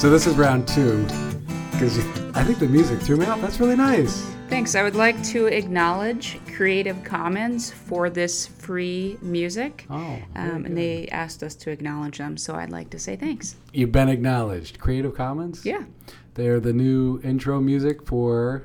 So this is round two because I think the music threw me off. That's really nice. Thanks. I would like to acknowledge Creative Commons for this free music. Oh, Um, and they asked us to acknowledge them, so I'd like to say thanks. You've been acknowledged. Creative Commons. Yeah. They're the new intro music for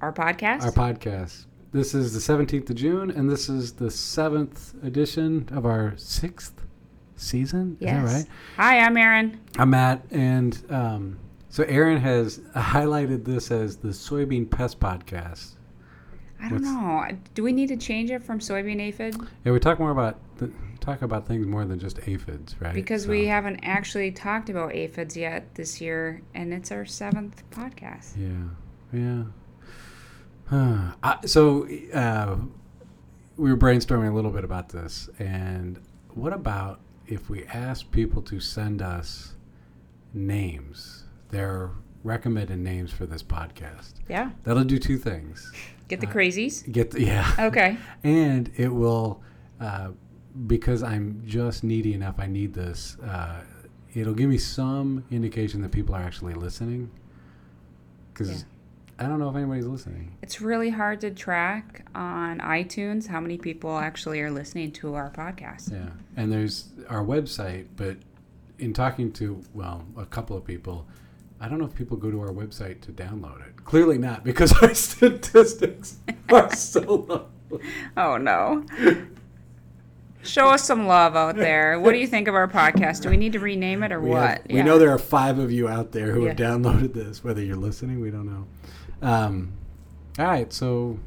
Our podcast. our podcast. This is the 17th of June, and this is the seventh edition of our sixth season. Is that right? Hi, I'm Erin. I'm Matt, and um, so Erin has highlighted this as the Soybean Pest Podcast. I don't What's- know. Do we need to change it from soybean aphid? Yeah, we talk more about the, talk about things more than just aphids, right? Because So- we haven't actually talked about aphids yet this year, and it's our seventh podcast. Yeah, yeah. Huh. I, so uh, we were brainstorming a little bit about this, and what about if we ask people to send us names, their recommended names for this podcast? Yeah. That'll do two things. Get the Uh, crazies. Get the, yeah. Okay. and it will uh, because i'm just needy enough i need this uh, it'll give me some indication that people are actually listening because Yeah. I don't know if anybody's listening It's really hard to track on iTunes how many people actually are listening to our podcast. yeah and there's our website but in talking to well a couple of people i don't know if people go to our website to download it clearly not because our statistics are so low Oh no. Show us some love out there. What do you think of our podcast? Do we need to rename it or We, what? have- we know there are five of you out there who have downloaded this. Whether you're listening, we don't know. Um, all right, so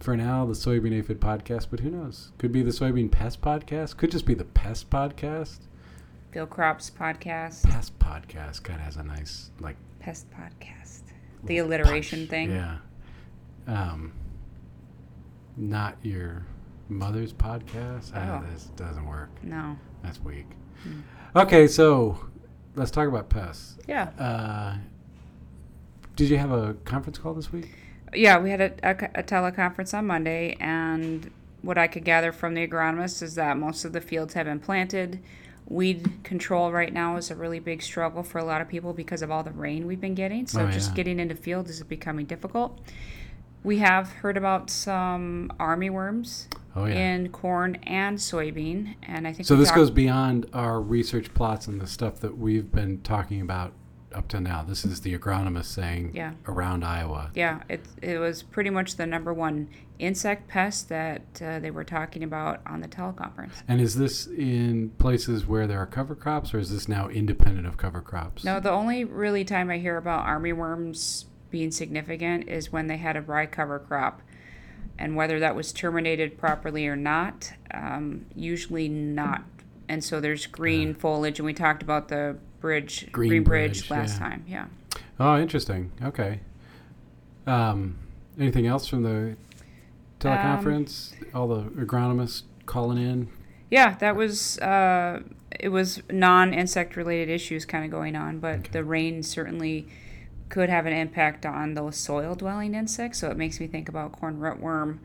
for now, the Soybean Aphid podcast, but who knows? Could be the Soybean Pest podcast. Could just be the Pest podcast. Bill Crops podcast, Pest podcast kind of has a nice like pest podcast. The alliteration punch. thing. Yeah. Um, not your mother's podcast. Ah, Oh. this doesn't work. No. That's weak. Hmm. Okay, so let's talk about pests. Yeah. Uh, did you have a conference call this week? Yeah, we had a, a, a teleconference on Monday, and what I could gather from the agronomist is that most of the fields have been planted. Weed control right now is a really big struggle for a lot of people because of all the rain we've been getting. So Oh, just yeah. getting into fields is becoming difficult. We have heard about some army worms Oh yeah. in corn and soybean, and I think so this talked- goes beyond our research plots and the stuff that we've been talking about up to now. This is the agronomist saying Yeah. around Iowa. Yeah, it, it was pretty much the number one insect pest that uh, they were talking about on the teleconference. And is this in places where there are cover crops, or is this now independent of cover crops? No, the only really time I hear about army worms being significant is when they had a rye cover crop. And whether that was terminated properly or not, um, usually not. And so there's green foliage, and we talked about the bridge, Green green, bridge, bridge, last yeah. time. Yeah. Oh, interesting. Okay. Um, anything else from the teleconference? All the agronomists calling in. Yeah, that was uh, it was non-insect related issues kind of going on, but Okay. the rain certainly could have an impact on those soil-dwelling insects. So it makes me think about corn rootworm,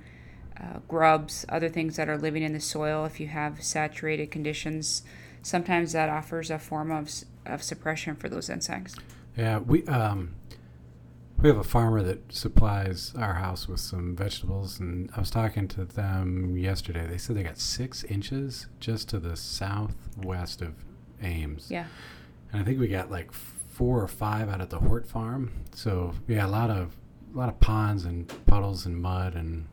uh, grubs, other things that are living in the soil. If you have saturated conditions, sometimes that offers a form of of suppression for those insects. Yeah, we um, we have a farmer that supplies our house with some vegetables, and I was talking to them yesterday. They said they got six inches just to the southwest of Ames, Yeah, and I think we got like four or five out at the Hort farm. So yeah, a lot of a lot of ponds and puddles and mud and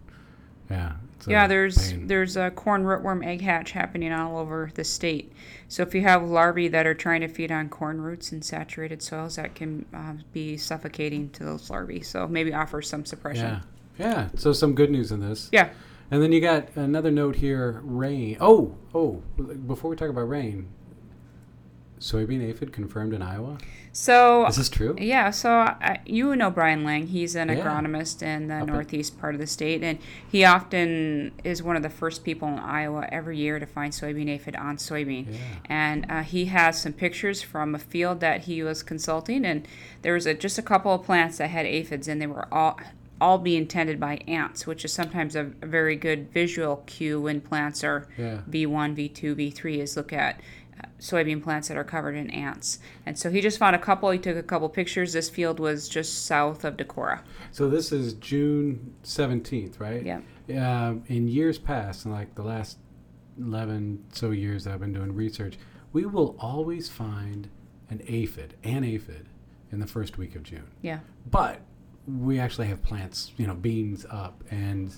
yeah. Yeah. There's pain. there's a corn rootworm egg hatch happening all over the state. So if you have larvae that are trying to feed on corn roots in saturated soils, that can um, be suffocating to those larvae. So maybe offer some suppression. yeah, yeah. So some good news in this. Yeah. And then you got another note here, rain. Oh, oh, before we talk about rain, soybean aphid confirmed in Iowa. So Is this true? Yeah, so I, you know Brian Lang. He's an Yeah. agronomist in the Up northeast part of the state, and he often is one of the first people in Iowa every year to find soybean aphid on soybean. Yeah. And uh, he has some pictures from a field that he was consulting, and there was a, just a couple of plants that had aphids, and they were all all being tended by ants, which is sometimes a, a very good visual cue when plants are Yeah. V1, V2, V3 is look at soybean plants that are covered in ants. And so he just found a couple. He took a couple pictures. This field was just south of Decorah. So this is June seventeenth, right? Yeah. Um, in years past, in like the last eleven so years that I've been doing research, we will always find an aphid, an aphid, in the first week of June. Yeah. But we actually have plants, you know, beans up, and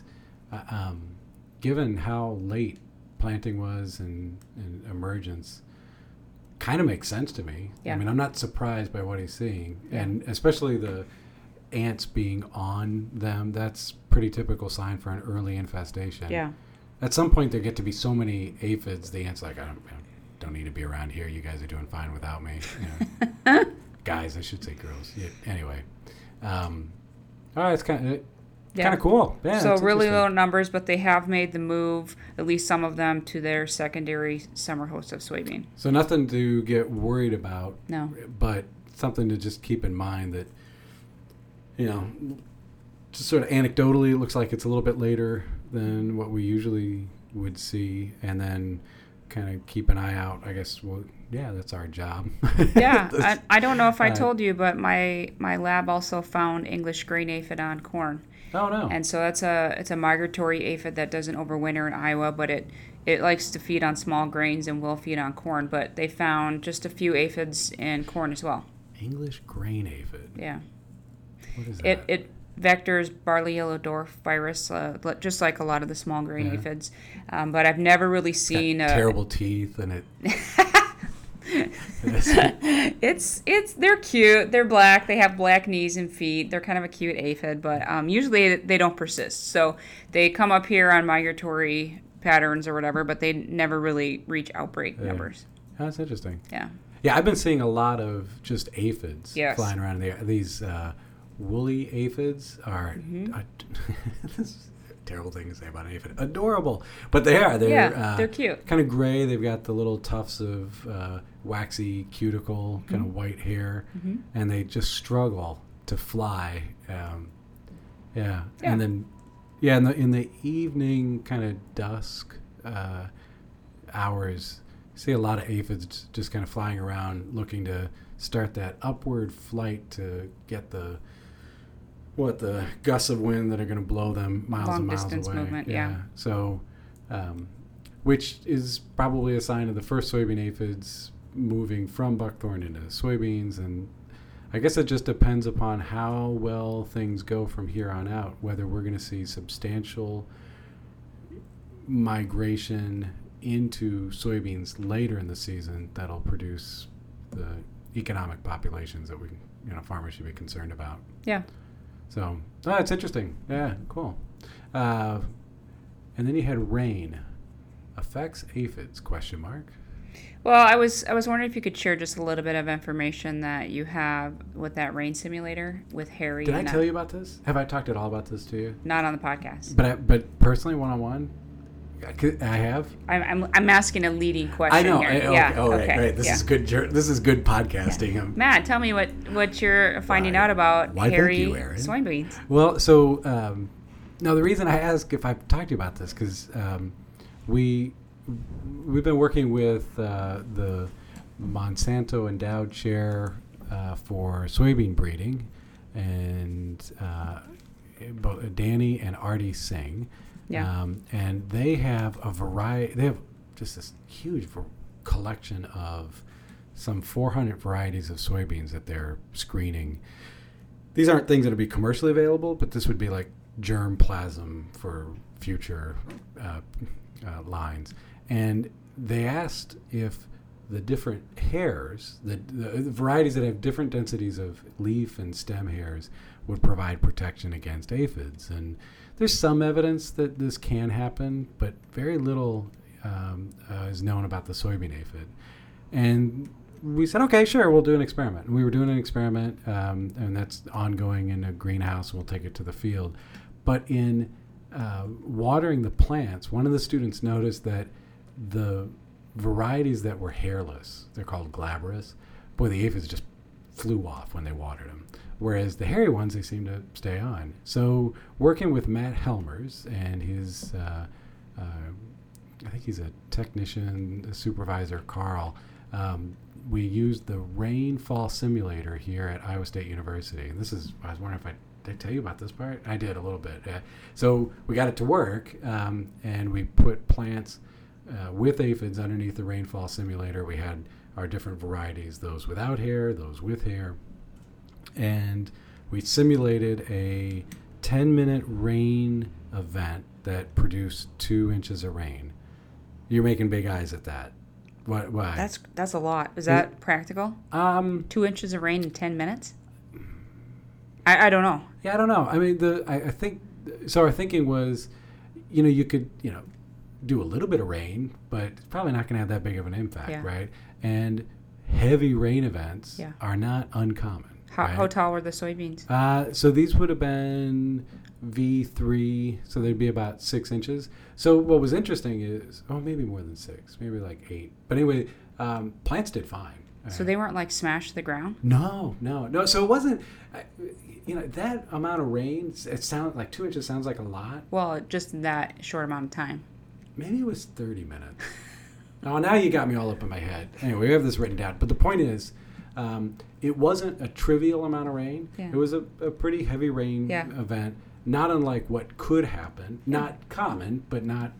uh, um, given how late planting was and, and emergence, kind of makes sense to me. Yeah. I mean, I'm not surprised by what he's seeing, and especially the ants being on them. That's pretty typical sign for an early infestation. Yeah. At some point, there get to be so many aphids. The ants like, I don't, I don't need to be around here. You guys are doing fine without me. You know. Guys, I should say girls. Yeah, anyway, um, all right, it's kind of Yeah. kind of cool. Yeah. so really low numbers, but they have made the move, at least some of them, to their secondary summer host of soybean. So nothing to get worried about, No. but something to just keep in mind that you know, just sort of anecdotally, it looks like it's a little bit later than what we usually would see, and then kind of keep an eye out. I guess. Well, yeah, that's our job. Yeah, I, I don't know if I uh, told you, but my my lab also found English grain aphid on corn, oh no. and so that's a it's a migratory aphid that doesn't overwinter in Iowa, but it it likes to feed on small grains and will feed on corn. But they found just a few aphids in corn as well. English grain aphid. Yeah, What is that? it it vectors barley yellow dwarf virus, uh, just like a lot of the small grain Yeah. aphids. Um, but I've never really seen a, terrible teeth, and it. it's it's they're cute. They're black. They have black knees and feet. They're kind of a cute aphid, but um, usually they don't persist. So they come up here on migratory patterns or whatever, but they never really reach outbreak Yeah. numbers. That's interesting. Yeah. Yeah, I've been seeing a lot of just aphids Yes. flying around there. These uh, woolly aphids are Mm-hmm. uh, this is a terrible thing to say about an aphid. Adorable, but they are. They're Yeah, uh, they're cute. Kind of gray. They've got the little tufts of uh, waxy cuticle, kind Mm-hmm. of white hair, and they just struggle to fly. Um, yeah. Yeah. and then yeah, in the in the evening, kind of dusk uh, hours, you see a lot of aphids just kind of flying around, looking to start that upward flight to get the what the gusts of wind that are going to blow them miles Long and miles distance away. movement, yeah. So, um, which is probably a sign of the first soybean aphids moving from buckthorn into soybeans, and I guess it just depends upon how well things go from here on out. Whether we're going to see substantial migration into soybeans later in the season that'll produce the economic populations that we, you know, farmers should be concerned about. Yeah. So, oh, it's interesting. Yeah, cool. Uh, and then you had rain affects aphids? Question mark. Well, I was I was wondering if you could share just a little bit of information that you have with that rain simulator with Harry. Did I and, uh, tell you about this? Have I talked at all about this to you? Not on the podcast. But I, but personally, one on one, I have. I'm, I'm, I'm asking a leading question I know. here. I, okay. yeah. Oh, right, okay. right. This yeah. is good. This is good podcasting. Um, Matt, tell me what what you're finding Why- out about why, hairy you, soybeans. Well, so um, now the reason I ask if I've talked to you about this because um, we we've been working with uh, the Monsanto endowed chair uh, for soybean breeding, and uh, both Danny and Arti Singh. Yeah. Um, and they have a variety. They have just this huge collection of some 400 varieties of soybeans that they're screening. These aren't things that will be commercially available, but this would be like germ plasm for future uh, uh, lines. And they asked if the different hairs, the, the varieties that have different densities of leaf and stem hairs, would provide protection against aphids. And there's some evidence that this can happen, but very little um, uh, is known about the soybean aphid. And we said, okay, sure, we'll do an experiment. And we were doing an experiment, um, and that's ongoing in a greenhouse. We'll take it to the field. But in uh, watering the plants, one of the students noticed that the varieties that were hairless, they're called glabrous, boy, the aphids just flew off when they watered them. Whereas the hairy ones, they seem to stay on. So, working with Matt Helmers and his uh, uh, I think he's a technician, a supervisor, Carl. Um, we used the rainfall simulator here at Iowa State University. And this is, I was wondering if I did I tell you about this part? I did a little bit. Uh, so we got it to work, um, and we put plants uh, with aphids underneath the rainfall simulator. We had our different varieties, those without hair, those with hair, and we simulated a 10 minute rain event that produced two inches of rain. You're making big eyes at that. What? Why? That's that's a lot. Is that practical? um. Two inches of rain in ten minutes? I, I don't know. Yeah, I don't know. I mean, the I, I think so. Our thinking was, you know, you could you know do a little bit of rain, but it's probably not going to have that big of an impact, Yeah. right? And heavy rain events Yeah. are not uncommon. How, right? how tall were the soybeans? Uh, so these would have been V3, so they'd be about six inches. So what was interesting is, oh, maybe more than six, maybe like eight. But anyway, um, plants did fine. So they weren't like smashed to the ground. No, no, no. So it wasn't, you know, that amount of rain. It sounds like two inches sounds like a lot. Well, just in that short amount of time. Maybe it was thirty minutes. oh, now you got me all up in my head. Anyway, we have this written down. But the point is, um, it wasn't a trivial amount of rain. Yeah. It was a, a pretty heavy rain Yeah. event. Not unlike what could happen. Not common, but not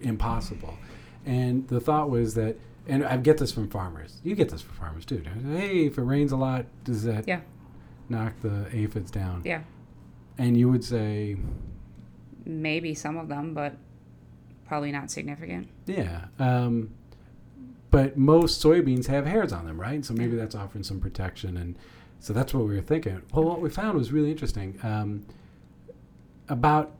impossible. And the thought was that, and I get this from farmers. You get this from farmers too. don't you? Hey, if it rains a lot, does that Yeah. knock the aphids down? Yeah. And you would say, Maybe some of them, but probably not significant. yeah. Um, but most soybeans have hairs on them, right? So maybe that's offering some protection. And so that's what we were thinking. Well, what we found was really interesting. Um, about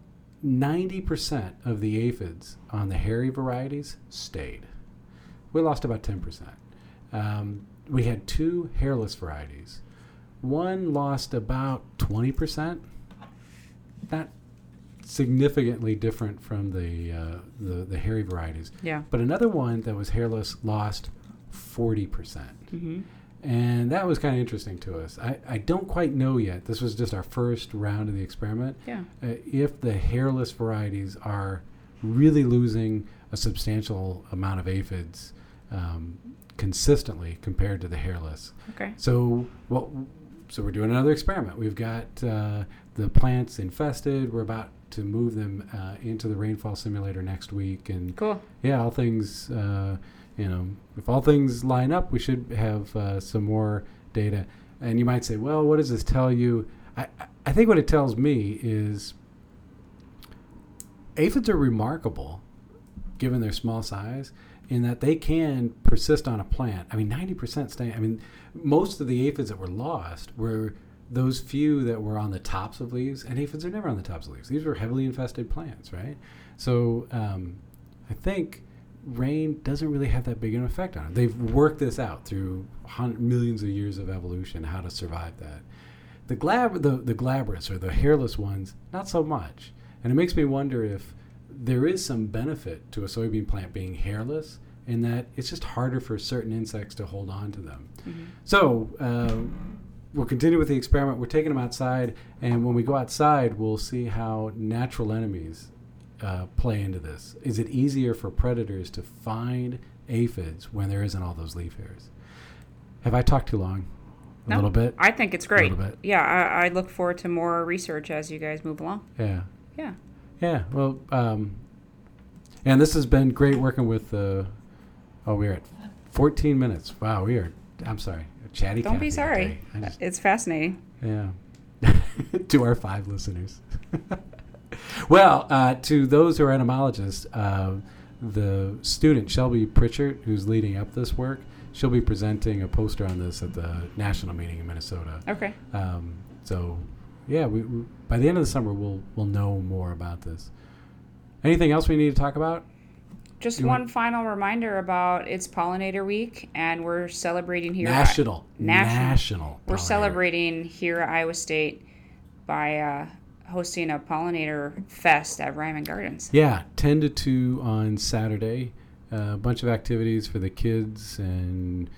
90% of the aphids on the hairy varieties stayed. We lost about 10%. Um, we had two hairless varieties. One lost about 20%. Not significantly different from the, uh, the, the hairy varieties. Yeah. But another one that was hairless lost 40%. hmm And that was kind of interesting to us. I, I don't quite know yet. This was just our first round of the experiment. Yeah. Uh, if the hairless varieties are really losing a substantial amount of aphids um, consistently compared to the hairless. Okay. So what? So we're doing another experiment. We've got uh, the plants infested. We're about to move them uh, into the rainfall simulator next week, and Cool. yeah, all things, uh, you know, if all things line up, we should have uh, some more data. And you might say, well, what does this tell you? I, I- I think what it tells me is aphids are remarkable, given their small size, in that they can persist on a plant. I mean, 90% stay. I mean, most of the aphids that were lost were those few that were on the tops of leaves, and aphids are never on the tops of leaves. These were heavily infested plants, right? So um, I think rain doesn't really have that big an effect on it. They've worked this out through millions of years of evolution, how to survive that. The glab, the, the glabrous or the hairless ones, not so much. And it makes me wonder if there is some benefit to a soybean plant being hairless in that it's just harder for certain insects to hold on to them. hmm So uh, we'll continue with the experiment. We're taking them outside, and when we go outside, we'll see how natural enemies uh, play into this. Is it easier for predators to find aphids when there isn't all those leaf hairs? Have I talked too long? A No. little bit. I think it's great. Yeah, I, I look forward to more research as you guys move along. Yeah. Yeah. Yeah. Well, um, and this has been great working with. Uh, oh, we're at 14 minutes. Wow, we are. I'm sorry, chatty. Don't be sorry. just- It's fascinating. Yeah. to our five listeners. well, uh, to those who are entomologists, uh, the student Shelby Pritchard, who's leading up this work, she'll be presenting a poster on this at the national meeting in Minnesota. Okay. Um, so, yeah, we, we, by the end of the summer, we'll we'll know more about this. Anything else we need to talk about? Just one want- final reminder about it's pollinator week, and we're celebrating here. at- National. National. National. We're celebrating here at Iowa State by uh, hosting a pollinator fest at Reiman Gardens. Yeah, 10 to 2 on Saturday. a bunch of activities for the kids and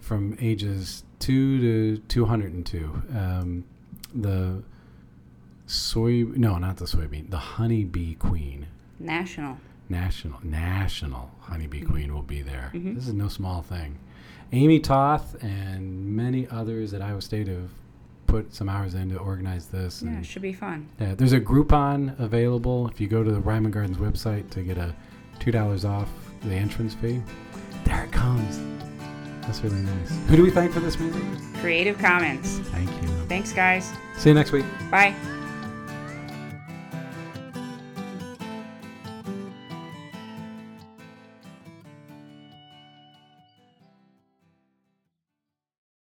from ages 2 to 202. Um, the soy, no, not the soybean, the honeybee queen. National. national national honeybee Mm-hmm. queen will be there. Mhm. This is no small thing. Amy Toth and many others at Iowa State have put some hours in to organize this. Yeah, and it should be fun. yeah, there's a Groupon available if you go to the Reiman Gardens website to get a two dollars off the entrance fee. There it comes. That's really nice. Who do we thank for this music? Creative Commons. Thank you. Thanks, guys. See you next week. Bye.